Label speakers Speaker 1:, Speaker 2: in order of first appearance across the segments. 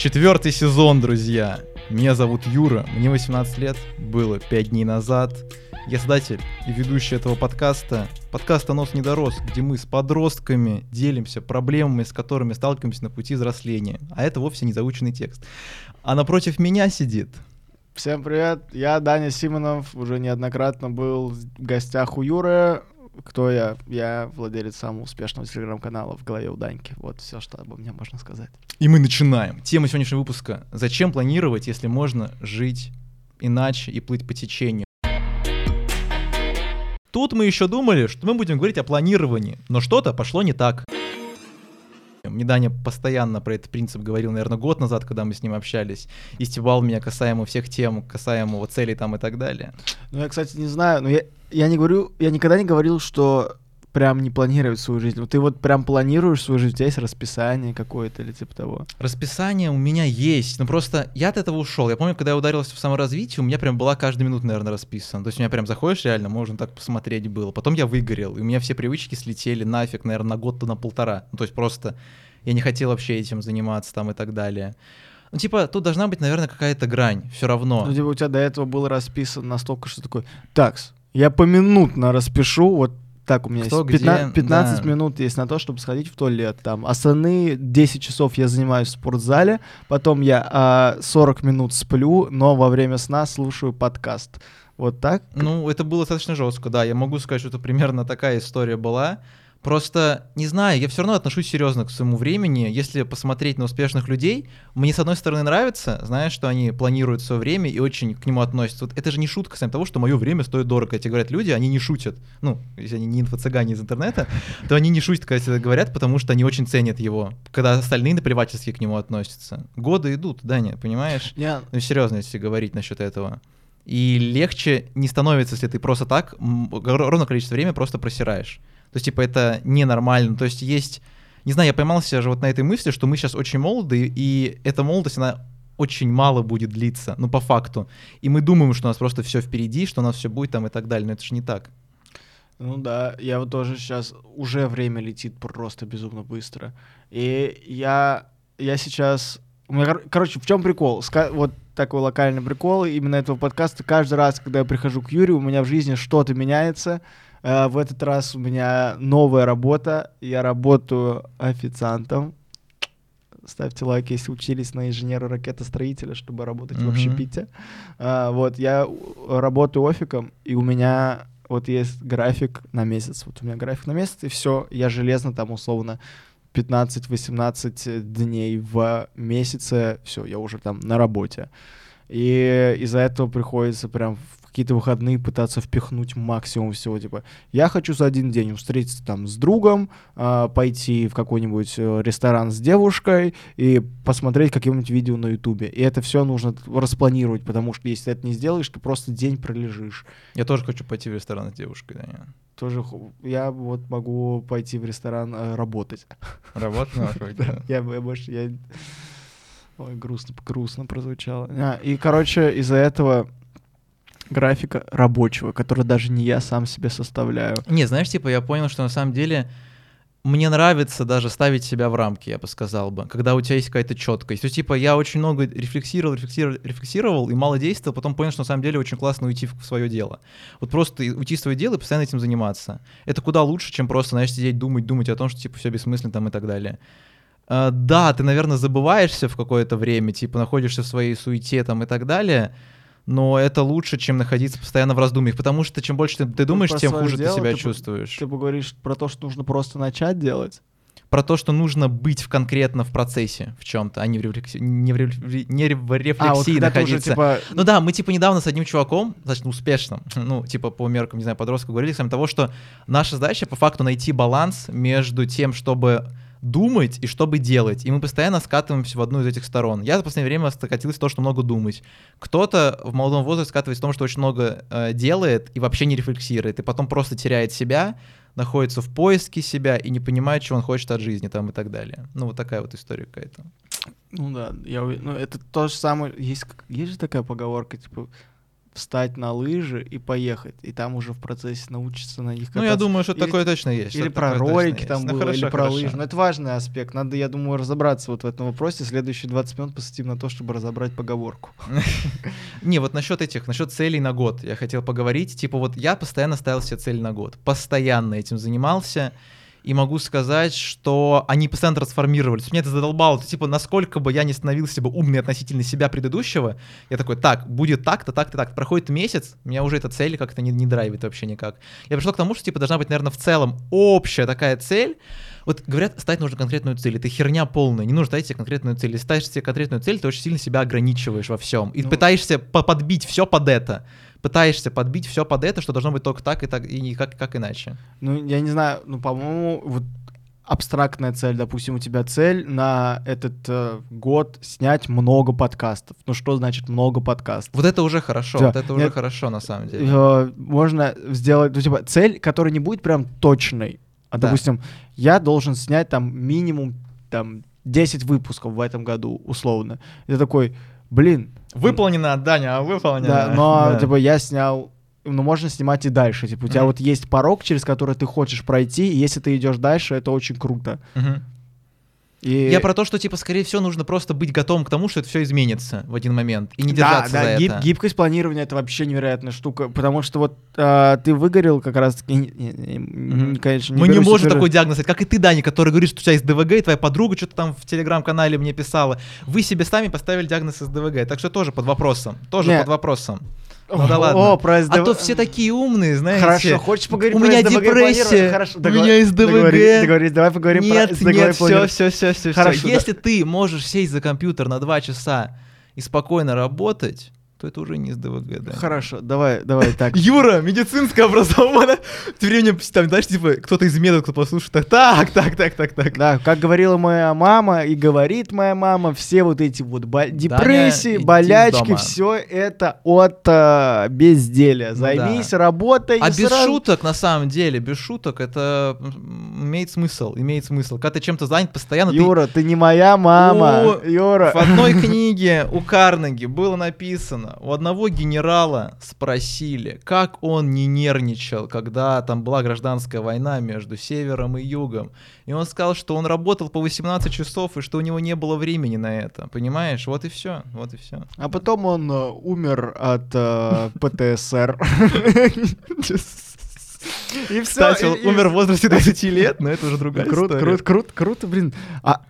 Speaker 1: Четвертый сезон, друзья. Меня зовут Юра, мне 18 лет, было 5 дней назад. Я создатель и ведущий этого подкаста. Подкаста «Нос не дорос», где мы с подростками делимся проблемами, с которыми сталкиваемся на пути взросления. А это вовсе не заученный текст. А напротив меня сидит
Speaker 2: Всем привет, я Даня Симонов, уже неоднократно был в гостях у Юры. Кто я? Я владелец самого успешного телеграм-канала в голове у Даньки. Вот все, что обо мне можно сказать.
Speaker 1: И мы начинаем. Тема сегодняшнего выпуска – зачем планировать, если можно жить иначе и плыть по течению? Тут мы еще думали, что мы будем говорить о планировании, но что-то пошло не так. Мне Даня постоянно про этот принцип говорил, наверное, год назад, когда мы с ним общались, и стебал меня касаемо всех тем, касаемо целей там и так далее.
Speaker 2: Ну, я, кстати, не знаю, но я, я не говорю, я никогда не говорил, что прям не планировать свою жизнь. Ты вот прям планируешь свою жизнь, у тебя есть расписание какое-то или типа того?
Speaker 1: Расписание у меня есть, но просто я от этого ушел. Я помню, когда я ударился в саморазвитие, у меня прям была каждая минута, наверное, расписана. То есть у меня прям заходишь реально, можно так посмотреть было. Потом я выгорел, и у меня все привычки слетели нафиг, наверное, на год-то на полтора. Ну, то есть просто я не хотел вообще этим заниматься там и так далее. Ну, типа, тут должна быть, наверное, какая-то грань, все равно.
Speaker 2: Ну, типа, у тебя до этого было расписано настолько, что такое, такс, я поминутно распишу, вот так, у меня
Speaker 1: Кто
Speaker 2: есть 15,
Speaker 1: где,
Speaker 2: 15
Speaker 1: да.
Speaker 2: минут есть на то, чтобы сходить в туалет. Там остальные 10 часов я занимаюсь в спортзале, потом я а, 40 минут сплю, но во время сна слушаю подкаст. Вот так?
Speaker 1: Ну, это было достаточно жестко, да. Я могу сказать, что это примерно такая история была. Просто, не знаю, я все равно отношусь серьезно к своему времени. Если посмотреть на успешных людей, мне, с одной стороны, нравится, знаешь, что они планируют свое время и очень к нему относятся. Вот это же не шутка с того, что мое время стоит дорого. Эти говорят люди, они не шутят. Ну, если они не инфо-цыгане из интернета, то они не шутят, когда это говорят, потому что они очень ценят его. Когда остальные наплевательски к нему относятся. Годы идут, Даня, понимаешь? Ну, серьезно, если говорить насчет этого. И легче не становится, если ты просто так м, ровное количество времени просто просираешь. То есть, типа, это ненормально. То есть, есть... Не знаю, я поймался же вот на этой мысли, что мы сейчас очень молоды, и эта молодость, она очень мало будет длиться, ну, по факту. И мы думаем, что у нас просто все впереди, что у нас все будет там и так далее, но это же не так.
Speaker 2: Ну да, я вот тоже сейчас, уже время летит просто безумно быстро. И я, я сейчас... У меня, кор- короче, в чем прикол? Ска- вот такой локальный прикол именно этого подкаста. Каждый раз, когда я прихожу к Юрию, у меня в жизни что-то меняется. Э, В этот раз у меня новая работа. Я работаю официантом. Ставьте лайк, если учились на инженера-ракетостроителя, чтобы работать в
Speaker 1: Мгм.
Speaker 2: общепите. А, Вот, я работаю офиком, и у меня вот есть график на месяц. Вот у меня график на месяц, и все, я железно там условно 15-18 дней в месяце, все, я уже там на работе. И из-за этого приходится прям в какие-то выходные пытаться впихнуть максимум всего. Типа, я хочу за один день встретиться там с другом, а, пойти в какой-нибудь э, ресторан с девушкой и посмотреть какие-нибудь видео на ютубе. И это все нужно распланировать, потому что если ты это не сделаешь, ты просто день пролежишь.
Speaker 1: Я тоже хочу пойти в ресторан с девушкой, Даня.
Speaker 2: Тоже я вот могу пойти в ресторан э, работать.
Speaker 1: Работа находится.
Speaker 2: Я, бы- я больше я... Ой, грустно, грустно прозвучало. А, и, короче, из-за этого графика рабочего, который даже не я сам себе составляю.
Speaker 1: Не, знаешь, типа, я понял, что на самом деле мне нравится даже ставить себя в рамки, я бы сказал бы, когда у тебя есть какая-то четкость. То есть, типа, я очень много рефлексировал, рефлексировал, рефлексировал и мало действовал, потом понял, что на самом деле очень классно уйти в свое дело. Вот просто уйти в свое дело и постоянно этим заниматься. Это куда лучше, чем просто, знаешь, сидеть, думать, думать о том, что, типа, все бессмысленно там и так далее. А, да, ты, наверное, забываешься в какое-то время, типа, находишься в своей суете там и так далее, но это лучше, чем находиться постоянно в раздумьях, потому что чем больше ты, ты думаешь, тем хуже ты
Speaker 2: дело
Speaker 1: себя
Speaker 2: ты
Speaker 1: чувствуешь.
Speaker 2: Ты говоришь про то, что нужно просто начать делать.
Speaker 1: Про то, что нужно быть в конкретно в процессе в чем-то, а не в рефлексии, не в рефле- не в рефлексии
Speaker 2: а, вот ты уже,
Speaker 1: находиться.
Speaker 2: типа,
Speaker 1: Ну да, мы типа недавно с одним чуваком, достаточно успешным, ну типа по меркам, не знаю, подростков, говорили с вами того, что наша задача по факту найти баланс между тем, чтобы думать и чтобы делать. И мы постоянно скатываемся в одну из этих сторон. Я за последнее время скатился в то, что много думать. Кто-то в молодом возрасте скатывается в том, что очень много э, делает и вообще не рефлексирует, и потом просто теряет себя, находится в поиске себя и не понимает, чего он хочет от жизни там и так далее. Ну вот такая вот история какая-то.
Speaker 2: Ну да, я, ну это то же самое, есть, есть же такая поговорка, типа, встать на лыжи и поехать. И там уже в процессе научиться на них кататься.
Speaker 1: Ну, я думаю, что
Speaker 2: Или-
Speaker 1: такое точно есть.
Speaker 2: Или про ролики там
Speaker 1: Ну,
Speaker 2: было,
Speaker 1: хорошо,
Speaker 2: или про
Speaker 1: хорошо.
Speaker 2: лыжи. Но это важный аспект. Надо, я думаю, разобраться вот в этом вопросе. Следующие 20 минут посвятим на то, чтобы разобрать поговорку.
Speaker 1: Не, вот насчет этих, насчет целей на год я хотел поговорить. Типа вот я постоянно ставил себе цель на год. Постоянно этим занимался. И могу сказать, что они постоянно трансформировались. Меня это задолбало. То, типа, насколько бы я не становился бы умный относительно себя предыдущего, я такой, так, будет так-то, так-то, так. Проходит месяц, меня уже эта цель как-то не, не драйвит вообще никак. Я пришел к тому, что, типа, должна быть, наверное, в целом общая такая цель. Вот говорят, ставить нужно конкретную цель. Это херня полная. Не нужно ставить себе конкретную цель. Если ставишь себе конкретную цель, ты очень сильно себя ограничиваешь во всем. И
Speaker 2: Ну.
Speaker 1: пытаешься по- подбить все под это. Пытаешься подбить все под это, что должно быть только так и так, и никак как иначе.
Speaker 2: Ну, я не знаю, ну, по-моему, вот абстрактная цель, допустим, у тебя цель на этот э, год снять много подкастов. Ну, что значит много подкастов?
Speaker 1: Вот это уже хорошо,
Speaker 2: Да.
Speaker 1: вот это уже
Speaker 2: Нет.
Speaker 1: хорошо на самом деле.
Speaker 2: Э, можно сделать, ну, типа, цель, которая не будет прям точной. А,
Speaker 1: Да.
Speaker 2: допустим, я должен снять там минимум там 10 выпусков в этом году, условно. И ты такой, блин,
Speaker 1: Выполнено, Даня, а выполнено.
Speaker 2: да, но,
Speaker 1: Да.
Speaker 2: типа, я снял ну, можно снимать и дальше. Типа, у тебя
Speaker 1: Мгм.
Speaker 2: вот есть порог, через который ты хочешь пройти, и если ты идешь дальше, это очень круто.
Speaker 1: Мгм.
Speaker 2: И...
Speaker 1: Я про то, что, типа, скорее всего, нужно просто быть готовым к тому, что это все изменится в один момент, и не
Speaker 2: да,
Speaker 1: держаться
Speaker 2: да,
Speaker 1: за
Speaker 2: гиб-
Speaker 1: это.
Speaker 2: гибкость планирования это вообще невероятная штука, потому что вот а, ты выгорел как раз таки, не- конечно,
Speaker 1: Мы не можем такой диагноз как и ты, Дани, который говорит, что у тебя есть ДВГ, и твоя подруга что-то там в телеграм-канале мне писала. Вы себе сами поставили диагноз из ДВГ, так что тоже под вопросом. Тоже
Speaker 2: Не.
Speaker 1: под вопросом.
Speaker 2: О,
Speaker 1: Ну да ладно.
Speaker 2: О, про СДВ.
Speaker 1: А то все такие умные, знаете.
Speaker 2: Хорошо, хочешь поговорить
Speaker 1: У
Speaker 2: про
Speaker 1: меня
Speaker 2: СДВГ
Speaker 1: депрессия?
Speaker 2: Хорошо,
Speaker 1: у
Speaker 2: договор-
Speaker 1: меня есть ДВГ.
Speaker 2: договорились, договорились, давай поговорим
Speaker 1: нет,
Speaker 2: про СДВГ
Speaker 1: нет, все, все, все, все,
Speaker 2: Хорошо, да.
Speaker 1: Если ты можешь сесть за компьютер на два часа и спокойно работать, то это уже не из ДВГ, да.
Speaker 2: Хорошо, давай, давай так.
Speaker 1: Юра, медицинское образование. Ты время, там, знаешь, типа, кто-то из меда, кто послушает, так, так, так, так, так, так.
Speaker 2: Да, как говорила моя мама и говорит моя мама, все вот эти вот бол- депрессии,
Speaker 1: из
Speaker 2: болячки, все это от э, безделия.
Speaker 1: Ну
Speaker 2: Займись
Speaker 1: да.
Speaker 2: работой.
Speaker 1: А без
Speaker 2: сразу-
Speaker 1: шуток, на самом деле, без шуток, это имеет смысл, имеет смысл. Когда ты чем-то занят постоянно,
Speaker 2: Юра, ты не моя мама. Юра.
Speaker 1: В одной книге у Карнеги было написано, у одного генерала спросили, как он не нервничал, когда там была гражданская война между севером и югом. И он сказал, что он работал по 18 часов, и что у него не было времени на это. Понимаешь? Вот и все. Вот и все.
Speaker 2: А потом он э, умер от э, ПТСР. И все.
Speaker 1: Кстати, он умер в возрасте 20 лет, но это уже другая
Speaker 2: Круто,
Speaker 1: история.
Speaker 2: круто, круто, круто, блин. А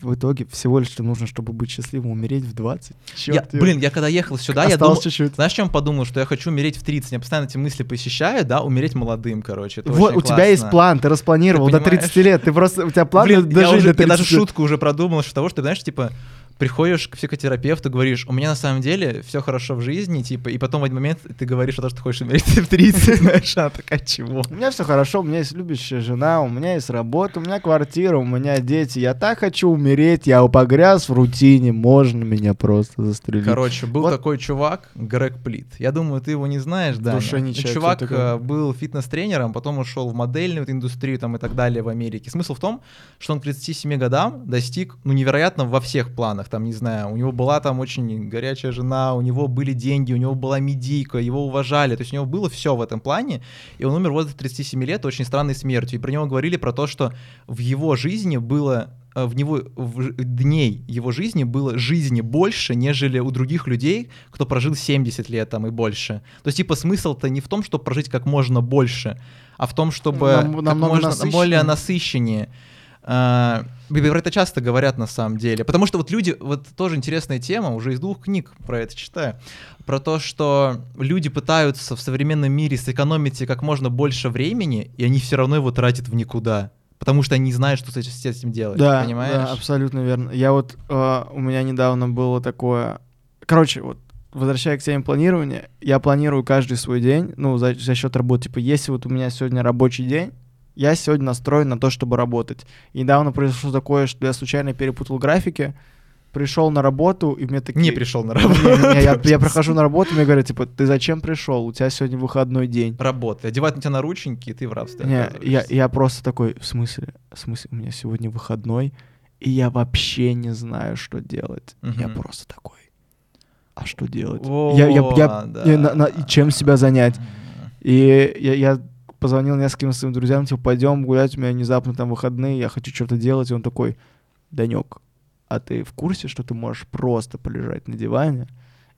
Speaker 2: в итоге всего лишь нужно, чтобы быть счастливым, умереть в 20.
Speaker 1: Я-
Speaker 2: Чёрт, Юра.
Speaker 1: блин, я когда ехал сюда, я думал...
Speaker 2: чуть-чуть.
Speaker 1: Знаешь, чем подумал? Что я хочу умереть в 30. Меня постоянно эти мысли посещают, да, умереть молодым, короче. Это
Speaker 2: Вот, у тебя есть
Speaker 1: классно.
Speaker 2: план, ты распланировал
Speaker 1: Ты
Speaker 2: до
Speaker 1: понимаешь?
Speaker 2: 30 лет. Ты просто, у тебя план
Speaker 1: Блин, я,
Speaker 2: дожить
Speaker 1: уже,
Speaker 2: до 30
Speaker 1: я даже шутку уже продумал, что того, что, знаешь, типа, приходишь к психотерапевту, говоришь, у меня на самом деле все хорошо в жизни, типа, и потом в один момент ты говоришь о том, что ты хочешь умереть в 30, знаешь, она такая, чего?
Speaker 2: У меня все хорошо, у меня есть любящая жена, у меня есть работа, у меня квартира, у меня дети. Я так хочу умереть, я погряз в рутине, можно меня просто застрелить.
Speaker 1: Короче, был
Speaker 2: Вот.
Speaker 1: такой чувак, Грег Плит. Я думаю, ты его не знаешь, да?
Speaker 2: душе не
Speaker 1: Чувак
Speaker 2: такой?
Speaker 1: э, был фитнес-тренером, потом ушел в модельную вот индустрию там и так далее в Америке. Смысл в том, что он к 37 годам достиг, ну, невероятно во всех планах. Там, не знаю, у него была там очень горячая жена, у него были деньги, у него была медийка, его уважали. То есть у него было все в этом плане, и он умер в возрасте 37 лет очень странной смертью. И про него говорили про то, что в его жизни было э, в него в дней его жизни было жизни больше, нежели у других людей, кто прожил 70 лет там и больше. То есть, типа, смысл-то не в том, чтобы прожить как можно больше, а в том, чтобы
Speaker 2: Нам-
Speaker 1: как можно
Speaker 2: насыщеннее.
Speaker 1: более насыщеннее. Про это часто говорят на самом деле. Потому что вот люди, вот тоже интересная тема, уже из двух книг про это читаю, про то, что люди пытаются в современном мире сэкономить как можно больше времени, и они все равно его тратят в никуда. Потому что они не знают, что с этим- с этим делать.
Speaker 2: Да,
Speaker 1: понимаешь?
Speaker 2: да, абсолютно верно. Я вот, э, у меня недавно было такое... Короче, вот, возвращаясь к теме планирования, я планирую каждый свой день, ну, за, за счет работы. Типа, если вот у меня сегодня рабочий день, я сегодня настроен на то, чтобы работать. И недавно произошло такое, что я случайно перепутал графики, пришел на работу, и мне такие...
Speaker 1: Не пришел на работу.
Speaker 2: не, не, я, я прохожу на работу, мне говорят, типа, ты зачем пришел? У тебя сегодня выходной день.
Speaker 1: Работай. Одевают на тебя наручники, и ты в рабстве
Speaker 2: Не, я, я просто такой, в смысле, в смысле, у меня сегодня выходной, и я вообще не знаю, что делать. Я
Speaker 1: Мгм.
Speaker 2: просто такой. а что делать? я, я, я,
Speaker 1: О,
Speaker 2: я на- на-
Speaker 1: да.
Speaker 2: чем себя занять? И я, я позвонил нескольким своим друзьям, типа, пойдем гулять, у меня внезапно там выходные, я хочу что-то делать. И он такой, Данек, а ты в курсе, что ты можешь просто полежать на диване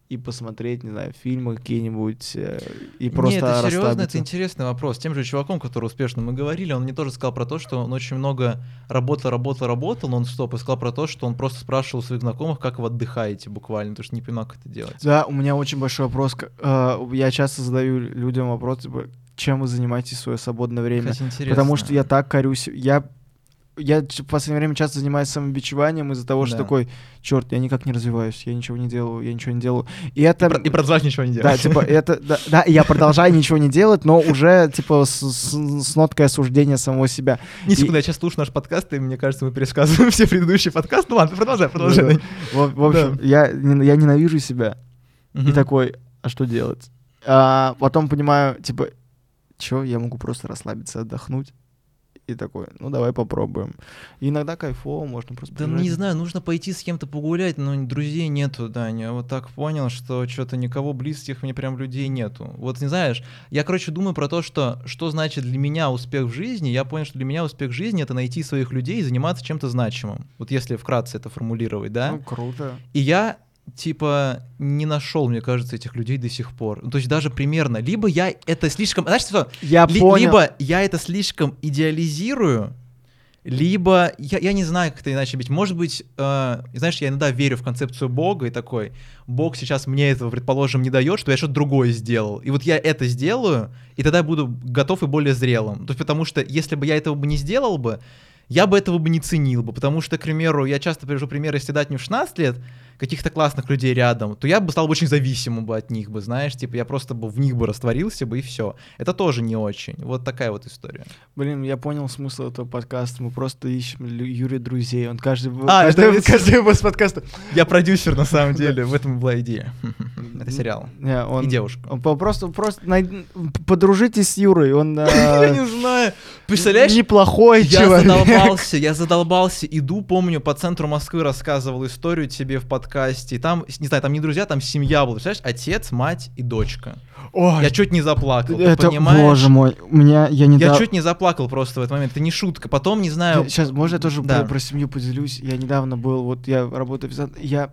Speaker 2: и посмотреть, не знаю, фильмы какие-нибудь э, и просто
Speaker 1: Нет, это серьезно, это
Speaker 2: расслабиться?»
Speaker 1: интересный вопрос. Тем же чуваком, который успешно мы говорили, он мне тоже сказал про то, что он очень много работал, работал, работал, но он стоп и сказал про то, что он просто спрашивал своих знакомых, как вы отдыхаете буквально, потому что не понимал, как это делать.
Speaker 2: Да, у меня очень большой вопрос. э, Я часто задаю людям вопрос, типа, чем вы занимаетесь в свое свободное время? Потому что я так корюсь. Я, я в последнее время часто занимаюсь самобичеванием из-за того, что
Speaker 1: Да.
Speaker 2: такой, черт, я никак не развиваюсь, я ничего не делаю, я ничего не делаю. И это...
Speaker 1: И, про- и продолжать ничего не
Speaker 2: Да,
Speaker 1: делать.
Speaker 2: типа, это, да, да, и я продолжаю ничего не делать, но уже, типа, с, с- с ноткой осуждения самого себя.
Speaker 1: Не
Speaker 2: и-
Speaker 1: секунду, я сейчас слушаю наш подкаст, и мне кажется, мы пересказываем все предыдущие подкасты. Ну ладно, продолжай, продолжай.
Speaker 2: В, в общем, я, не- я ненавижу себя. И
Speaker 1: Мгм.
Speaker 2: такой, а что делать? А потом понимаю, типа, чё, я могу просто расслабиться, отдохнуть. И такой, ну давай попробуем. И иногда кайфово, можно просто
Speaker 1: Да
Speaker 2: полежать.
Speaker 1: не знаю, нужно пойти с кем-то погулять, но друзей нету, Даня. Я вот так понял, что что-то никого близких мне прям людей нету. Вот не знаешь, я, короче, думаю про то, что что значит для меня успех в жизни. Я понял, что для меня успех в жизни это найти своих людей и заниматься чем-то значимым. Вот если вкратце это формулировать, да?
Speaker 2: Ну, круто.
Speaker 1: И я типа не нашел, мне кажется, этих людей до сих пор. Ну, то есть даже примерно. Либо я это слишком, знаешь что?
Speaker 2: Я
Speaker 1: Ли-
Speaker 2: понял.
Speaker 1: Либо я это слишком идеализирую, либо я, я не знаю, как это иначе быть. Может быть, э, знаешь, я иногда верю в концепцию Бога и такой, Бог сейчас мне этого, предположим, не дает, что я что-то другое сделал. И вот я это сделаю, и тогда я буду готов и более зрелым. То есть потому что если бы я этого бы не сделал бы, я бы этого бы не ценил бы, потому что, к примеру, я часто привожу пример, если дать мне в 16 лет каких-то классных людей рядом, то я бы стал бы очень зависимым бы от них бы, знаешь, типа я просто бы в них бы растворился бы и все. Это тоже не очень. Вот такая вот история.
Speaker 2: Блин, я понял смысл этого подкаста. Мы просто ищем Юре друзей. Он каждый,
Speaker 1: А,
Speaker 2: каждый,
Speaker 1: это
Speaker 2: каждый выпуск подкаста.
Speaker 1: Я продюсер на самом деле, в этом была идея. Это сериал.
Speaker 2: Не, он,
Speaker 1: И девушка.
Speaker 2: Он просто, просто най- подружитесь с Юрой. Он
Speaker 1: Я
Speaker 2: э,
Speaker 1: не знаю. Представляешь,
Speaker 2: неплохой
Speaker 1: я
Speaker 2: человек.
Speaker 1: задолбался, я задолбался, иду, помню, по центру Москвы рассказывал историю тебе в подкасте, и там, не знаю, там не друзья, там семья была, представляешь, отец, мать и дочка.
Speaker 2: Ой,
Speaker 1: Я чуть не заплакал,
Speaker 2: это,
Speaker 1: понимаешь?
Speaker 2: боже мой, у меня, я не
Speaker 1: Я чуть не заплакал просто в этот момент, это не шутка. Потом, не знаю,
Speaker 2: Сейчас, можно я тоже про, семью поделюсь? Я недавно был, вот я работаю я...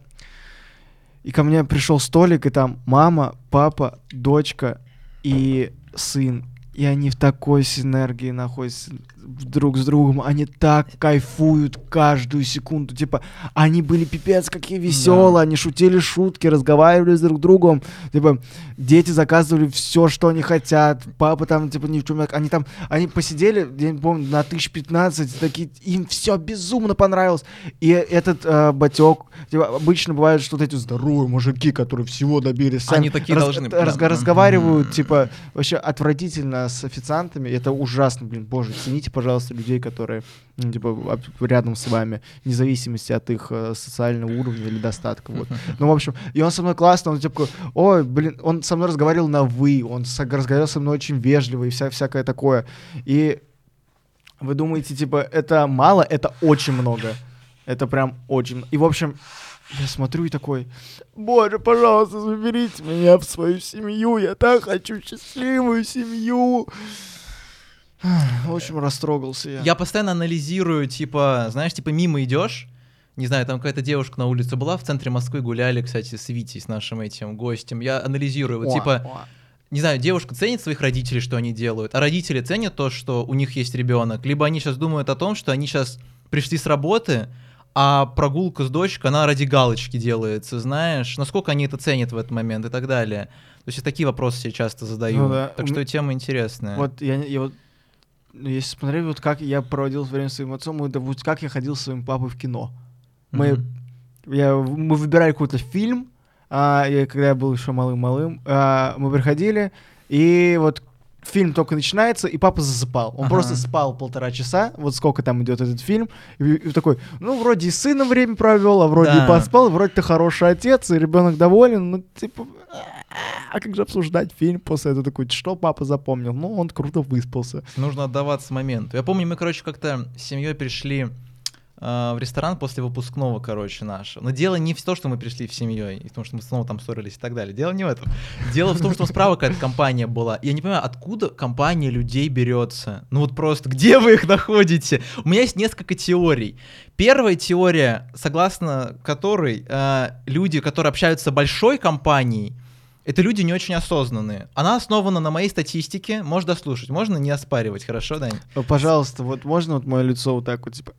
Speaker 2: И ко мне пришел столик, и там мама, папа, дочка и сын. И они в такой синергии находятся друг с другом. Они так кайфуют каждую секунду. Типа, они были пипец какие веселые, они шутили шутки, разговаривали с друг другом. Типа, дети заказывали все, что они хотят. Папа там, типа, ни в чем. Они там, они посидели, я не помню, на тысяч пятнадцать, такие, им все безумно понравилось. И этот э, батек, типа, обычно бывает, что вот эти здоровые мужики, которые всего добились, сами
Speaker 1: Они такие
Speaker 2: раз-
Speaker 1: должны-
Speaker 2: разго-
Speaker 1: да.
Speaker 2: разговаривают, типа, вообще отвратительно с официантами. Это ужасно, блин, боже, цените, пожалуйста, людей, которые, типа, рядом с вами, вне зависимости от их э, социального уровня или достатка, вот. Ну, в общем, и он со мной классно, он типа, ой, блин, он со мной разговаривал на «вы», он разговаривал со мной очень вежливо и вся, всякое такое. И вы думаете, типа, это мало, это очень много. Это прям очень... И, в общем, я смотрю и такой, боже, пожалуйста, заберите меня в свою семью, я так хочу счастливую семью. Общем, растрогался я.
Speaker 1: Я постоянно анализирую, типа, знаешь, типа мимо идешь, не знаю, там какая-то девушка на улице была, в центре Москвы гуляли, кстати, с Витей, с нашим этим гостем. Я анализирую, вот
Speaker 2: О,
Speaker 1: типа,
Speaker 2: о.
Speaker 1: не знаю, девушка ценит своих родителей, что они делают, а родители ценят то, что у них есть ребенок, либо они сейчас думают о том, что они сейчас пришли с работы, а прогулка с дочкой, она ради галочки делается, знаешь, насколько они это ценят в этот момент и так далее. То есть я такие вопросы себе часто задаю.
Speaker 2: Ну да.
Speaker 1: Так что тема интересная.
Speaker 2: Вот я, я вот если смотреть, вот как я проводил время с своим отцом, это вот как я ходил с своим папой в кино. Мы,
Speaker 1: Мгм.
Speaker 2: я, мы выбирали какой-то фильм, а, я, когда я был еще малым-малым, а, мы приходили, и вот фильм только начинается, и папа засыпал. Он
Speaker 1: Ага.
Speaker 2: просто спал полтора часа, вот сколько там идет этот фильм, и, и такой, ну, вроде и сыном время провел, а вроде
Speaker 1: Да.
Speaker 2: и поспал, вроде ты хороший отец, и ребенок доволен, ну, типа, а как же обсуждать фильм после этого? Такой, что папа запомнил? Ну, он круто выспался.
Speaker 1: Нужно отдаваться моменту. Я помню, мы, короче, как-то с семьей пришли э, в ресторан после выпускного, короче, нашего. Но дело не в том, что мы пришли в семьей, и в том, что мы снова там ссорились и так далее. Дело не в этом. Дело в том, что справа какая-то компания была. Я не понимаю, откуда компания людей берется. Ну вот просто, где вы их находите? У меня есть несколько теорий. Первая теория, согласно которой э, люди, которые общаются с большой компанией, это люди не очень осознанные. Она основана на моей статистике. Можно дослушать, можно не оспаривать, хорошо, Дань?
Speaker 2: Ну, Пожалуйста, вот можно вот мое лицо вот так вот, типа...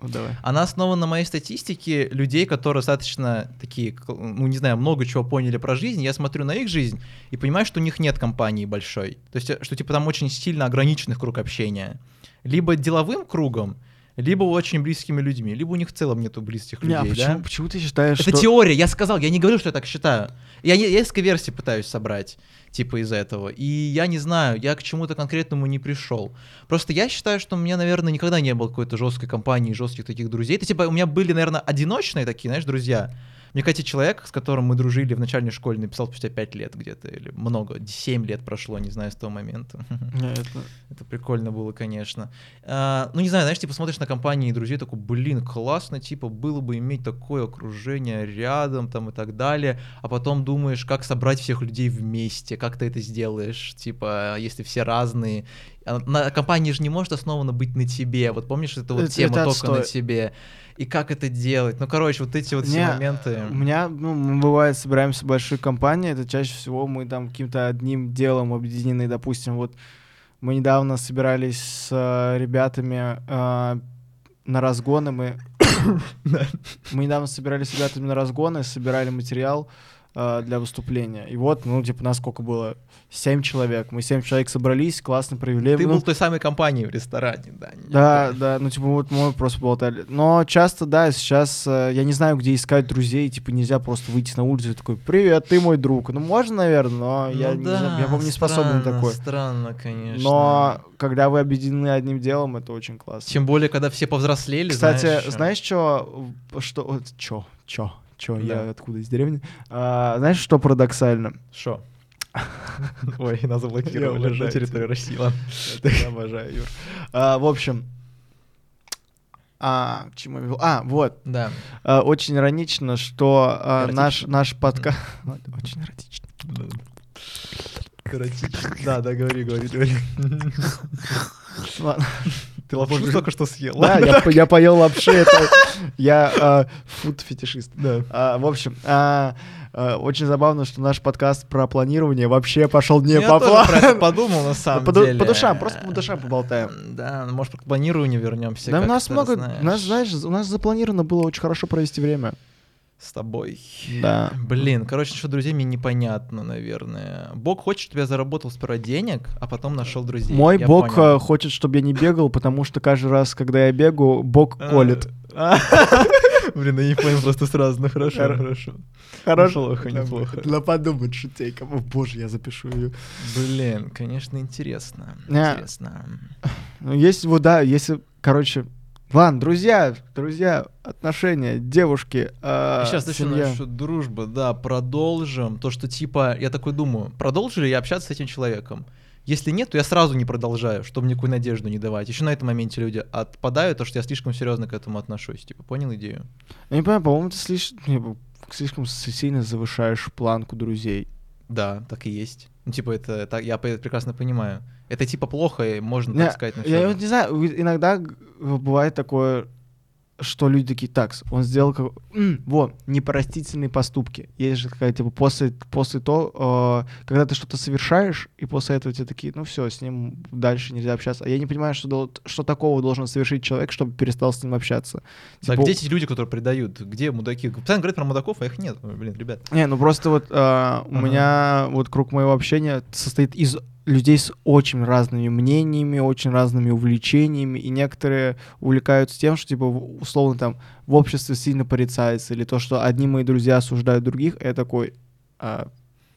Speaker 2: Вот давай.
Speaker 1: Она основана на моей статистике людей, которые достаточно такие, ну не знаю, много чего поняли про жизнь. Я смотрю на их жизнь и понимаю, что у них нет компании большой. То есть, э, что типа там очень сильно ограниченных круг общения. Либо деловым кругом, либо очень близкими людьми, либо у них в целом нету близких
Speaker 2: Не,
Speaker 1: людей,
Speaker 2: а почему,
Speaker 1: да?
Speaker 2: почему ты считаешь,
Speaker 1: Это
Speaker 2: что...
Speaker 1: теория, я сказал, я не говорю, что я так считаю. Я, не, я несколько версий пытаюсь собрать, типа из этого. И я не знаю, я к чему-то конкретному не пришел. Просто я считаю, что у меня, наверное, никогда не было какой-то жесткой компании, жестких таких друзей. Это типа у меня были, наверное, одиночные такие, знаешь, друзья. Мне, кстати, человек, с которым мы дружили в начальной школе, написал спустя 5 лет где-то, или много, 7 лет прошло, не знаю, с того момента.
Speaker 2: Это-
Speaker 1: Это прикольно было, конечно. А, ну, не знаю, знаешь, типа смотришь на компании друзей, такой, блин, классно, типа, было бы иметь такое окружение рядом, там, и так далее. А потом думаешь, как собрать всех людей вместе, как ты это сделаешь, типа, если все разные. А На компании же не может основано быть на тебе. Вот помнишь, это вот
Speaker 2: Это-
Speaker 1: тема
Speaker 2: это
Speaker 1: только на тебе. И как это делать? Ну, короче, вот эти вот все моменты.
Speaker 2: У меня, ну, мы бывает собираемся в большой компании, это чаще всего мы там каким-то одним делом объединены, допустим, вот мы недавно собирались с э, ребятами э, на разгоны, мы... мы недавно собирались с ребятами на разгоны, собирали материал э, для выступления. И вот, ну, типа, нас сколько было? Семь человек. Мы семь человек собрались, классно провели.
Speaker 1: Ты
Speaker 2: Ну,
Speaker 1: был в той самой компании в ресторане, да?
Speaker 2: да,
Speaker 1: помню.
Speaker 2: да, ну типа вот мы просто болтали. Но часто, да, сейчас э, я не знаю, где искать друзей, типа нельзя просто выйти на улицу и такой, привет, ты мой друг. Ну можно, наверное, но я,
Speaker 1: Ну
Speaker 2: не знаю, я, по-моему, не способен на
Speaker 1: странно,
Speaker 2: такое.
Speaker 1: Странно, конечно.
Speaker 2: Но когда вы объединены одним делом, это очень классно.
Speaker 1: Тем более, когда все повзрослели,
Speaker 2: Кстати,
Speaker 1: знаешь,
Speaker 2: знаешь, что, что, чё, чё, чё,
Speaker 1: Да.
Speaker 2: я откуда из деревни? А, знаешь, что парадоксально?
Speaker 1: Что? Ой, нас заблокировали на территории. России.
Speaker 2: Я обожаю, Юр. А, в общем, а, к чему я вел? А, вот,
Speaker 1: Да.
Speaker 2: А, очень иронично, что а, наш,
Speaker 1: Эротично.
Speaker 2: наш подкаст... Очень эротично.
Speaker 1: Да, да, говори, говори, говори.
Speaker 2: Ладно.
Speaker 1: Ты лапшу только что съел.
Speaker 2: Да, я, я поел лапши, это... Я а, фуд-фетишист.
Speaker 1: Да.
Speaker 2: А, в общем, а, а, очень забавно, что наш подкаст про планирование вообще пошел не
Speaker 1: Я
Speaker 2: по
Speaker 1: тоже про это
Speaker 2: плану.
Speaker 1: подумал, на самом
Speaker 2: По
Speaker 1: деле.
Speaker 2: по душам, просто по душам поболтаем.
Speaker 1: Да, ну, может, к планированию вернемся.
Speaker 2: Да, у нас много, у нас, знаешь, у нас запланировано было очень хорошо провести время.
Speaker 1: С тобой.
Speaker 2: Да.
Speaker 1: Блин, короче, что друзей мне непонятно, наверное. Бог хочет, чтобы я заработал сперва денег, а потом нашел друзей.
Speaker 2: Мой
Speaker 1: Я
Speaker 2: бог
Speaker 1: понял.
Speaker 2: э, хочет, чтобы я не бегал, потому что каждый раз, когда я бегу, бог колет.
Speaker 1: А. Блин, я не понял просто сразу, ну хорошо,
Speaker 2: Хор-
Speaker 1: хорошо.
Speaker 2: Хорошо,
Speaker 1: Неплохо, неплохо.
Speaker 2: Надо подумать, шутейка. О, боже, я запишу ее.
Speaker 1: Блин, конечно, интересно.
Speaker 2: Не.
Speaker 1: Интересно.
Speaker 2: Ну, есть, вот, да, если, короче... Ладно, друзья, друзья, отношения, девушки, э,
Speaker 1: Сейчас
Speaker 2: семья.
Speaker 1: насчет дружбы, да, продолжим. То, что типа, я такой думаю, продолжу ли я общаться с этим человеком? Если нет, то я сразу не продолжаю, чтобы никакую надежду не давать. Еще на этом моменте люди отпадают, то что я слишком серьезно к этому отношусь. Типа, понял идею?
Speaker 2: Я не понимаю, по-моему, ты слишком, слишком сильно завышаешь планку друзей.
Speaker 1: Да, так и есть. Ну, типа, это, так, я прекрасно понимаю. Это типа плохо, и можно так сказать.
Speaker 2: я вот не знаю, иногда бывает такое, что люди такие, так, он сделал, как... М, вот, непростительные поступки. Есть же какая типа, после, после того, э, когда ты что-то совершаешь, и после этого тебе такие, ну все, с ним дальше нельзя общаться. А я не понимаю, что, что такого должен совершить человек, чтобы перестал с ним общаться.
Speaker 1: Да,
Speaker 2: Типа,
Speaker 1: где эти люди, которые предают? Где мудаки? Постоянно говорят про мудаков, а их нет. Блин, ребят.
Speaker 2: Не, ну просто вот э, у
Speaker 1: Ага.
Speaker 2: меня вот круг моего общения состоит из людей с очень разными мнениями, очень разными увлечениями, и некоторые увлекаются тем, что типа условно там в обществе сильно порицается, или то, что одни мои друзья осуждают других, я такой, а,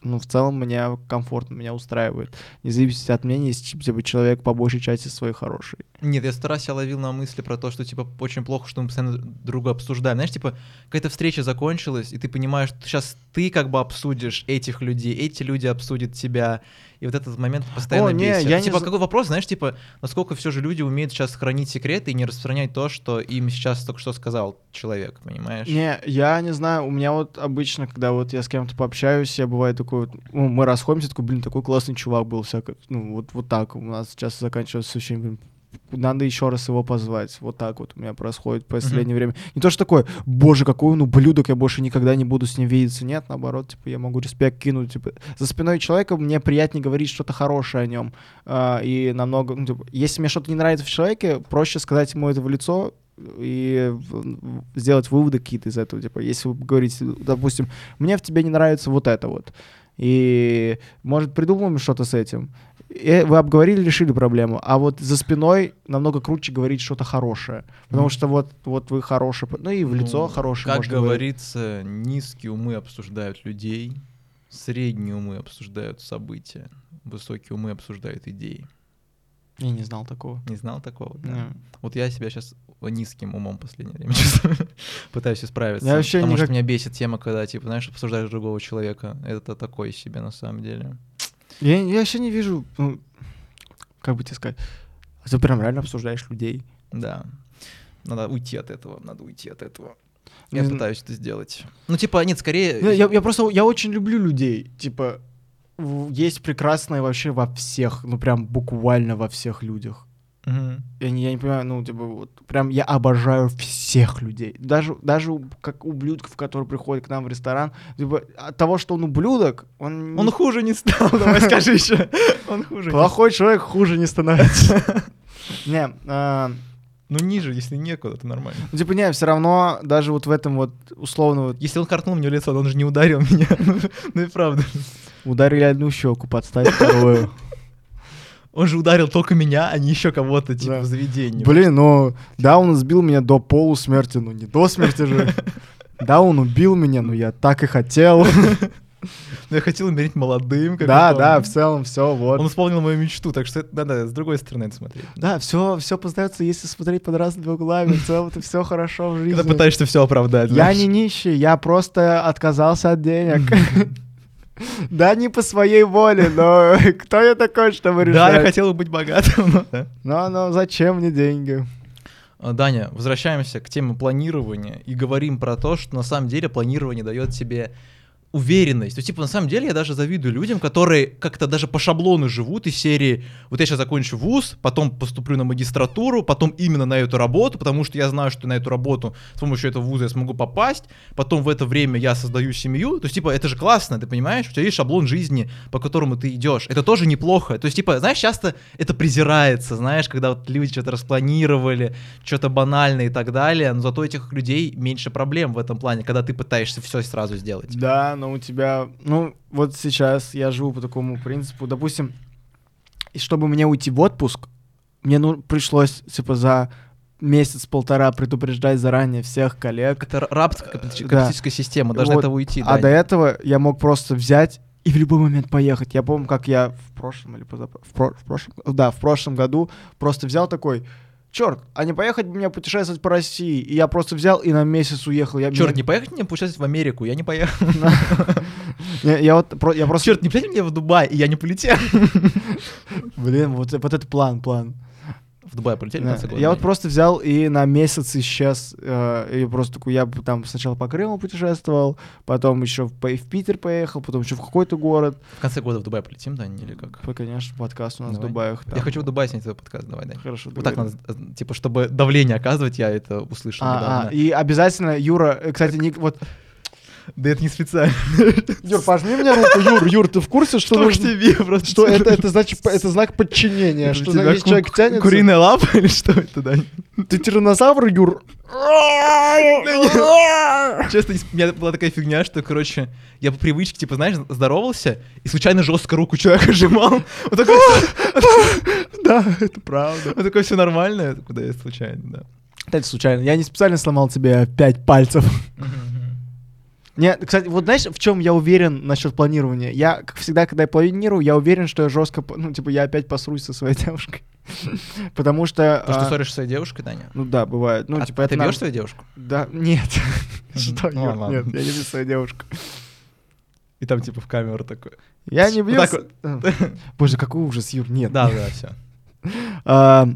Speaker 2: ну в целом меня комфортно, меня устраивает, независимо от мнения, если типа человек по большей части свой хороший.
Speaker 1: Нет, я сто раз себя ловил на мысли про то, что, типа, очень плохо, что мы постоянно друга обсуждаем. Знаешь, типа, какая-то встреча закончилась, и ты понимаешь, что сейчас ты как бы обсудишь этих людей, эти люди обсудят тебя, и вот этот момент постоянно
Speaker 2: О, не,
Speaker 1: бесит.
Speaker 2: я не
Speaker 1: типа,
Speaker 2: за-
Speaker 1: какой вопрос, знаешь, типа, насколько все же люди умеют сейчас хранить секреты и не распространять то, что им сейчас только что сказал человек, понимаешь?
Speaker 2: Не, я не знаю, у меня вот обычно, когда вот я с кем-то пообщаюсь, я бывает такой, вот, ну, мы расходимся, такой, блин, такой классный чувак был, всяко, ну, вот, вот так, у нас сейчас заканчивается ощущение, блин, надо еще раз его позвать. Вот так вот у меня происходит в последнее время. Не то, что такое, боже, какой он ублюдок, я больше никогда не буду с ним видеться. Нет, наоборот, типа, я могу респект кинуть. Типа, за спиной человека мне приятнее говорить что-то хорошее о нем. А, и намного, ну, типа, если мне что-то не нравится в человеке, проще сказать ему это в лицо, и сделать выводы какие-то из этого. Типа, если вы говорите, допустим, мне в тебе не нравится вот это вот, и, может, придумаем что-то с этим. И вы обговорили, решили проблему. А вот за спиной намного круче говорить что-то хорошее. Потому что вот, вот вы хорошие, ну и в лицо
Speaker 1: Ну,
Speaker 2: хорошее
Speaker 1: Как
Speaker 2: можно говорить.
Speaker 1: говорится, низкие умы обсуждают людей, средние умы обсуждают события, высокие умы обсуждают идеи.
Speaker 2: Я не знал такого.
Speaker 1: Не знал такого? Да.
Speaker 2: Не.
Speaker 1: Вот я себя сейчас низким умом в последнее время. Пытаюсь исправиться.
Speaker 2: Я вообще
Speaker 1: потому
Speaker 2: никак-
Speaker 1: что меня бесит тема, когда, типа, знаешь, обсуждаешь другого человека. Это такое себе на самом деле.
Speaker 2: Я, я вообще не вижу, ну, как бы тебе сказать, а ты прям реально обсуждаешь людей.
Speaker 1: Да. Надо уйти от этого, надо уйти от этого. Я
Speaker 2: Не
Speaker 1: пытаюсь это сделать. Ну, типа, нет, скорее...
Speaker 2: Ну, Я, я просто, я очень люблю людей. Типа, есть прекрасное вообще во всех, ну прям буквально во всех людях.
Speaker 1: Мгм.
Speaker 2: Я не, я не понимаю, ну, типа, вот, прям я обожаю всех людей. Даже, даже как ублюдков, которые приходят к нам в ресторан, типа, от того, что он ублюдок, он,
Speaker 1: Он хуже не стал, давай скажи еще. Он хуже
Speaker 2: плохой человек хуже не становится. Не, а,
Speaker 1: Ну, ниже, если некуда, то нормально.
Speaker 2: ну, типа, не, все равно, даже вот в этом вот, условно, вот,
Speaker 1: Если он картнул мне лицо, он же не ударил меня. Ну и правда.
Speaker 2: ударили одну щеку, подставь вторую.
Speaker 1: Он же ударил только меня, а не еще кого-то, типа,
Speaker 2: Да.
Speaker 1: в заведении.
Speaker 2: Блин, ну, да, он сбил меня до полусмерти, ну, не до смерти же. Да, он убил меня, но я так и хотел.
Speaker 1: Ну, я хотел умереть молодым. как
Speaker 2: Да, да, в целом все, вот.
Speaker 1: Он исполнил мою мечту, так что это надо с другой стороны это смотреть.
Speaker 2: Да, все, все познается, если смотреть под разными углами. В целом это все хорошо в жизни.
Speaker 1: Когда пытаешься все оправдать.
Speaker 2: Я не нищий, я просто отказался от денег. Да, не по своей воле, но кто я такой, чтобы
Speaker 1: Да, я
Speaker 2: решать?
Speaker 1: хотел бы быть богатым. но.
Speaker 2: Но, но зачем мне деньги?
Speaker 1: А, Даня, возвращаемся к теме планирования и говорим про то, что на самом деле планирование дает тебе уверенность. То есть, типа, на самом деле я даже завидую людям, которые как-то даже по шаблону живут из серии «Вот я сейчас закончу вуз, потом поступлю на магистратуру, потом именно на эту работу, потому что я знаю, что на эту работу с помощью этого вуза я смогу попасть, потом в это время я создаю семью». То есть, типа, это же классно, ты понимаешь? У тебя есть шаблон жизни, по которому ты идешь. Это тоже неплохо. То есть, типа, знаешь, часто это презирается, знаешь, когда вот люди что-то распланировали, что-то банальное и так далее, но зато этих людей меньше проблем в этом плане, когда ты пытаешься все сразу сделать.
Speaker 2: Да, но у тебя... Ну, вот сейчас я живу по такому принципу. Допустим, и чтобы мне уйти в отпуск, мне ну, пришлось, типа, за месяц-полтора предупреждать заранее всех коллег.
Speaker 1: Это рабская капиталистическая
Speaker 2: Да.
Speaker 1: система, должна
Speaker 2: Вот.
Speaker 1: этого уйти.
Speaker 2: А
Speaker 1: да.
Speaker 2: до этого я мог просто взять и в любой момент поехать. Я помню, как я в прошлом или позапро- в, про- в прошлом, да, в прошлом году просто взял такой, черт, а не поехать мне путешествовать по России? И я просто взял и на месяц уехал. Я,
Speaker 1: Черт, не поехать мне путешествовать в Америку, я не поехал.
Speaker 2: я, вот, я просто...
Speaker 1: Черт, не полететь мне в Дубай, и я не полетел.
Speaker 2: Блин, вот, вот это план, план.
Speaker 1: В Дубай полетели в
Speaker 2: Да.
Speaker 1: конце года?
Speaker 2: Я вот просто взял и на месяц исчез. э, и просто такой, я там сначала по Крыму путешествовал, потом еще в, в Питер поехал, потом еще в какой-то город.
Speaker 1: В конце года в Дубай полетим, да, или как?
Speaker 2: Ой, конечно, подкаст у нас
Speaker 1: Давай.
Speaker 2: в Дубаях.
Speaker 1: Я
Speaker 2: там.
Speaker 1: хочу в Дубай снять этот подкаст, давай, Дань.
Speaker 2: Хорошо,
Speaker 1: Вот так надо, э, типа, чтобы давление оказывать, я это услышал
Speaker 2: А, а, и обязательно, Юра, э, кстати, Ник, вот,
Speaker 1: Да это не специально.
Speaker 2: Юр, пожми мне руку, Юр, Юр, ты в курсе, что,
Speaker 1: Что
Speaker 2: нужно-
Speaker 1: тебе просто?
Speaker 2: что это, это значит, это знак подчинения, что
Speaker 1: тебя
Speaker 2: если
Speaker 1: ку-
Speaker 2: человек тянется,
Speaker 1: Куриная лапа или что это, Дань?
Speaker 2: ты тираннозавр, Юр?
Speaker 1: Честно, у меня была такая фигня, что, короче, я по привычке, типа, знаешь, здоровался и случайно жестко руку человека сжимал. Вот
Speaker 2: Да, это правда.
Speaker 1: вот такое все нормально, куда я случайно, да.
Speaker 2: Это случайно. Я не специально сломал тебе пять пальцев. Не, кстати, вот знаешь, в чем я уверен насчет планирования? Я, как всегда, когда я планирую, я уверен, что я жестко, ну, типа, я опять посрусь со своей девушкой. Потому что...
Speaker 1: То, что
Speaker 2: а,
Speaker 1: ссоришься с своей девушкой, Таня?
Speaker 2: Ну да, бывает. Ну,
Speaker 1: а,
Speaker 2: типа,
Speaker 1: ты бьешь свою девушку?
Speaker 2: Да, нет. Что,
Speaker 1: Ну,
Speaker 2: нет, я не бью свою девушку.
Speaker 1: И там типа в камеру такой.
Speaker 2: Я не бью... А. Боже, какой ужас, Юр, нет.
Speaker 1: Да, да, все.
Speaker 2: А,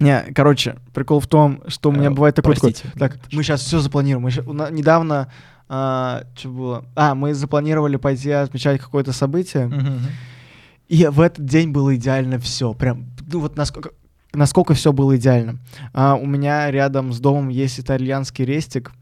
Speaker 2: Не, короче, прикол в том, что у меня
Speaker 1: Э,
Speaker 2: бывает такой... Так, мы сейчас все запланируем. Мы Недавно... Что было? А, мы запланировали пойти отмечать какое-то событие. И в этот день было идеально все. Прям, ну вот насколько, насколько все было идеально. А, у меня рядом с домом есть итальянский рестик,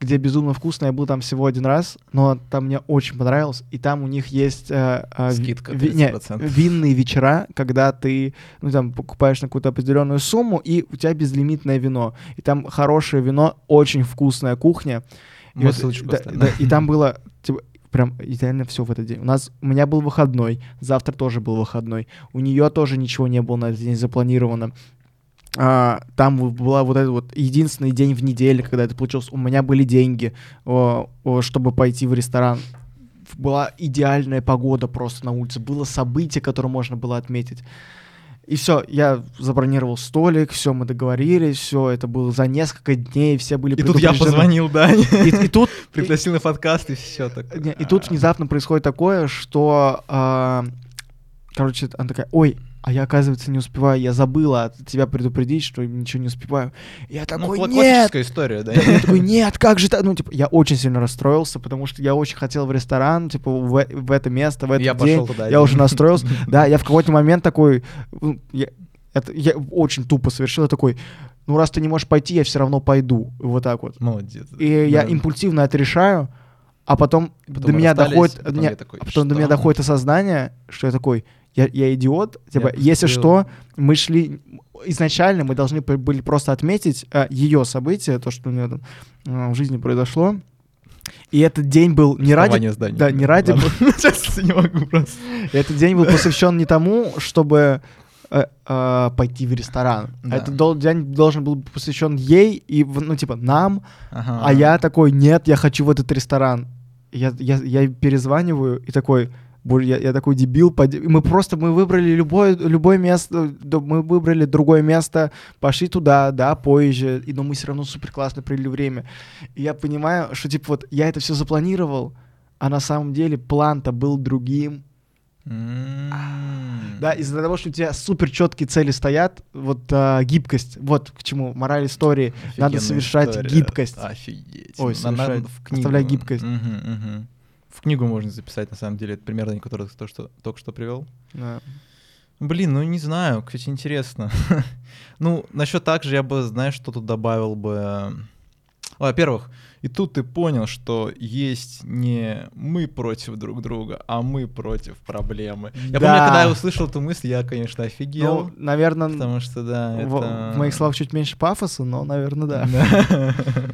Speaker 2: где безумно вкусно. Я был там всего один раз, но там мне очень понравилось. И там у них есть э, э,
Speaker 1: Скидка
Speaker 2: ви- не,
Speaker 1: 30%.
Speaker 2: винные вечера, когда ты ну, там, покупаешь на какую-то определенную сумму, и у тебя безлимитное вино. И там хорошее вино, очень вкусная кухня. И
Speaker 1: Мы
Speaker 2: вот,
Speaker 1: ссылочку
Speaker 2: да,
Speaker 1: оставим.
Speaker 2: да, и там было типа, прям идеально все в этот день. У нас у меня был выходной, завтра тоже был выходной. У нее тоже ничего не было на этот день запланировано. А, там была вот этот вот единственный день в неделе, когда это получилось. У меня были деньги, о, о, чтобы пойти в ресторан. Была идеальная погода просто на улице. Было событие, которое можно было отметить. И все, я забронировал столик, все, мы договорились, все, это было за несколько дней, все были
Speaker 1: И тут я позвонил Дане,
Speaker 2: И, и тут
Speaker 1: пригласил на подкаст, и все так.
Speaker 2: и тут внезапно происходит такое, что, а, короче, она такая, ой, а я, оказывается, не успеваю, я забыла от тебя предупредить, что ничего не успеваю. Я
Speaker 1: Ну,
Speaker 2: такой,
Speaker 1: кла-
Speaker 2: нет!
Speaker 1: классическая история, да.
Speaker 2: Я такой, нет, как же так? Ну, типа, я очень сильно расстроился, потому что я очень хотел в ресторан, типа, в, э- в это место, в этот
Speaker 1: Я
Speaker 2: день.
Speaker 1: пошел туда.
Speaker 2: Я уже настроился. Да, я в какой-то момент такой, ну, я, это, я очень тупо совершил, я такой, ну, раз ты не можешь пойти, я все равно пойду. Вот так вот.
Speaker 1: Молодец.
Speaker 2: И я импульсивно это решаю, а потом,
Speaker 1: Потом
Speaker 2: до меня доходит,
Speaker 1: потом
Speaker 2: не,
Speaker 1: я такой,
Speaker 2: а потом до меня доходит осознание, что я такой, я, я идиот, типа,
Speaker 1: Я
Speaker 2: если что, мы шли, изначально мы должны были просто отметить ее событие, то, что у нее там э, в жизни произошло, и этот день был не ради,
Speaker 1: здания.
Speaker 2: да, не ради.
Speaker 1: Сейчас не могу просто.
Speaker 2: этот день был посвящен не тому, чтобы э, э, пойти в ресторан,
Speaker 1: Да.
Speaker 2: этот дол- день должен был посвящен ей и, ну, типа, нам,
Speaker 1: Ага.
Speaker 2: а я такой, нет, я хочу в этот ресторан. Я, я, я перезваниваю и такой, боже, я, я такой дебил. и Мы просто, мы выбрали любое, любое место, мы выбрали другое место, пошли туда, да, позже, и, но мы все равно супер классно провели время. И я понимаю, что, типа, вот я это все запланировал, а на самом деле план-то был другим. Да, из-за того, что у тебя супер четкие цели стоят, вот а, гибкость, вот к чему мораль истории. Надо
Speaker 1: Офигенная
Speaker 2: совершать
Speaker 1: история.
Speaker 2: гибкость.
Speaker 1: Офигеть.
Speaker 2: Ой,
Speaker 1: На- на-
Speaker 2: совершать.
Speaker 1: в книгу.
Speaker 2: Оставляй гибкость.
Speaker 1: Мгм. В книгу можно записать, на самом деле, это примерно, который то, что, только что привел.
Speaker 2: Да.
Speaker 1: Блин, ну не знаю, кстати, интересно. ну, насчет так же я бы, знаешь, что тут добавил бы. Во-первых, и тут ты понял, что есть не мы против друг друга, а мы против проблемы. Я помню,
Speaker 2: Да.
Speaker 1: когда я услышал эту мысль, я, конечно, офигел.
Speaker 2: Ну, наверное,
Speaker 1: потому что, да,
Speaker 2: в,
Speaker 1: это...
Speaker 2: в моих словах чуть меньше пафоса, но, наверное, да.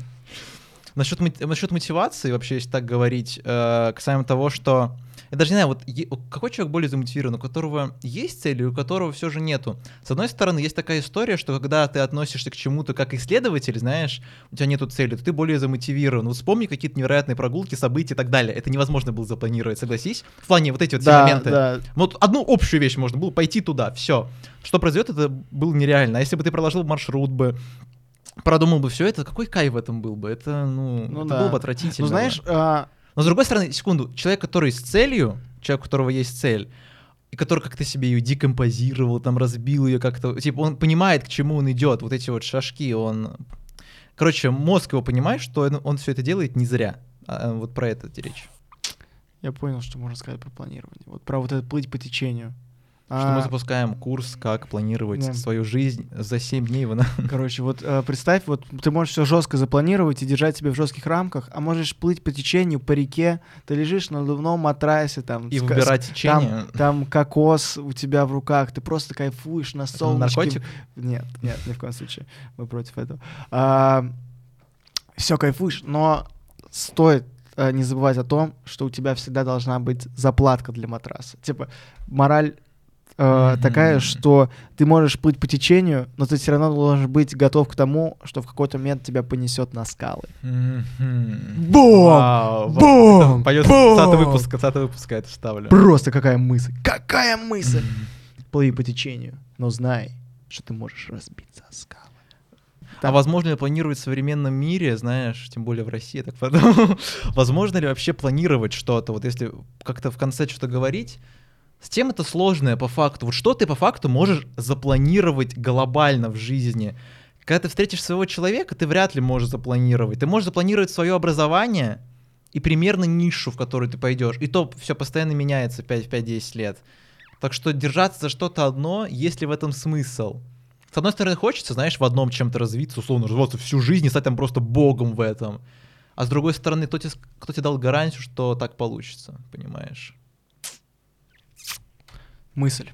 Speaker 1: Насчет, насчет мотивации, вообще, если так говорить, э, касаемо того, что... Я даже не знаю, вот е- какой человек более замотивирован, у которого есть цель, и у которого все же нету. С одной стороны, есть такая история, что когда ты относишься к чему-то как исследователь, знаешь, у тебя нету цели, то ты более замотивирован. Вот вспомни какие-то невероятные прогулки, события и так далее. Это невозможно было запланировать, согласись? В плане вот эти вот все
Speaker 2: Да,
Speaker 1: моменты.
Speaker 2: да.
Speaker 1: Вот одну общую вещь можно было пойти туда, все. Что произойдет, это было нереально. А если бы ты проложил маршрут бы, продумал бы все это, какой кайф в этом был бы? Это, ну,
Speaker 2: Ну
Speaker 1: это
Speaker 2: да.
Speaker 1: было бы отвратительно.
Speaker 2: Ну, знаешь, а,
Speaker 1: Но с другой стороны, секунду, человек, который с целью, человек, у которого есть цель, и который как-то себе ее декомпозировал, там разбил ее как-то, типа он понимает, к чему он идет, вот эти вот шажки, он, короче, мозг его понимает, что он, он все это делает не зря. А, вот про это речь.
Speaker 2: я понял, что можно сказать про планирование. Вот про вот это плыть по течению.
Speaker 1: Что
Speaker 2: А,
Speaker 1: мы запускаем курс, как планировать
Speaker 2: Да.
Speaker 1: свою жизнь за 7 дней. Вы
Speaker 2: Короче, вот э, представь, вот ты можешь все жестко запланировать и держать себя в жестких рамках, а можешь плыть по течению, по реке, ты лежишь на надувном матрасе, там,
Speaker 1: И
Speaker 2: с
Speaker 1: выбирать
Speaker 2: с-
Speaker 1: течение.
Speaker 2: там, там кокос у тебя в руках, ты просто кайфуешь на солнышке.
Speaker 1: наркотик?
Speaker 2: Нет, нет, ни в коем случае. Мы против этого. все кайфуешь, но стоит э, не забывать о том, что у тебя всегда должна быть заплатка для матраса. Типа, мораль э, такая, что ты можешь плыть по течению, но ты все равно должен быть готов к тому, что в какой-то момент тебя понесет на скалы.
Speaker 1: Вау,
Speaker 2: Бум!
Speaker 1: это Пойдет
Speaker 2: Бум!
Speaker 1: 20 выпуск, 20 выпуск я это вставлю.
Speaker 2: Просто какая мысль! Какая мысль! Плыви по течению. но знай, что ты можешь разбиться о скалы.
Speaker 1: А возможно ли планировать в современном мире, знаешь, тем более в России, так подумал, возможно ли вообще планировать что-то, вот если как-то в конце что-то говорить, с тем это сложное по факту. Вот что ты по факту можешь запланировать глобально в жизни? Когда ты встретишь своего человека, ты вряд ли можешь запланировать. Ты можешь запланировать свое образование и примерно нишу, в которую ты пойдешь. И то все постоянно меняется 5-10 лет. Так что держаться за что-то одно, есть ли в этом смысл? С одной стороны, хочется, знаешь, в одном чем-то развиться, условно, развиваться всю жизнь и стать там просто богом в этом. А с другой стороны, кто тебе, кто тебе дал гарантию, что так получится, понимаешь?
Speaker 2: Мысль.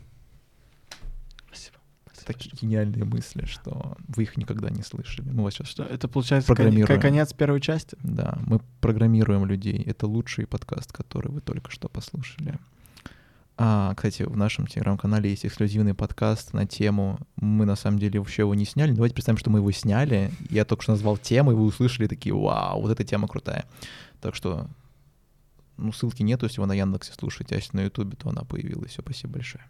Speaker 1: Спасибо. Спасибо Такие гениальные мысли, что вы их никогда не слышали. Мы вас сейчас
Speaker 2: что это получается программируем. конец первой части.
Speaker 1: Да, мы программируем людей. Это лучший подкаст, который вы только что послушали. А, кстати, в нашем телеграм-канале есть эксклюзивный подкаст на тему. Мы на самом деле вообще его не сняли. Давайте представим, что мы его сняли. Я только что назвал тему, и вы услышали такие, вау, вот эта тема крутая. Так что, ну, ссылки нету, если вы на Яндексе слушаете, а если на Ютубе, то она появилась. Все, спасибо большое.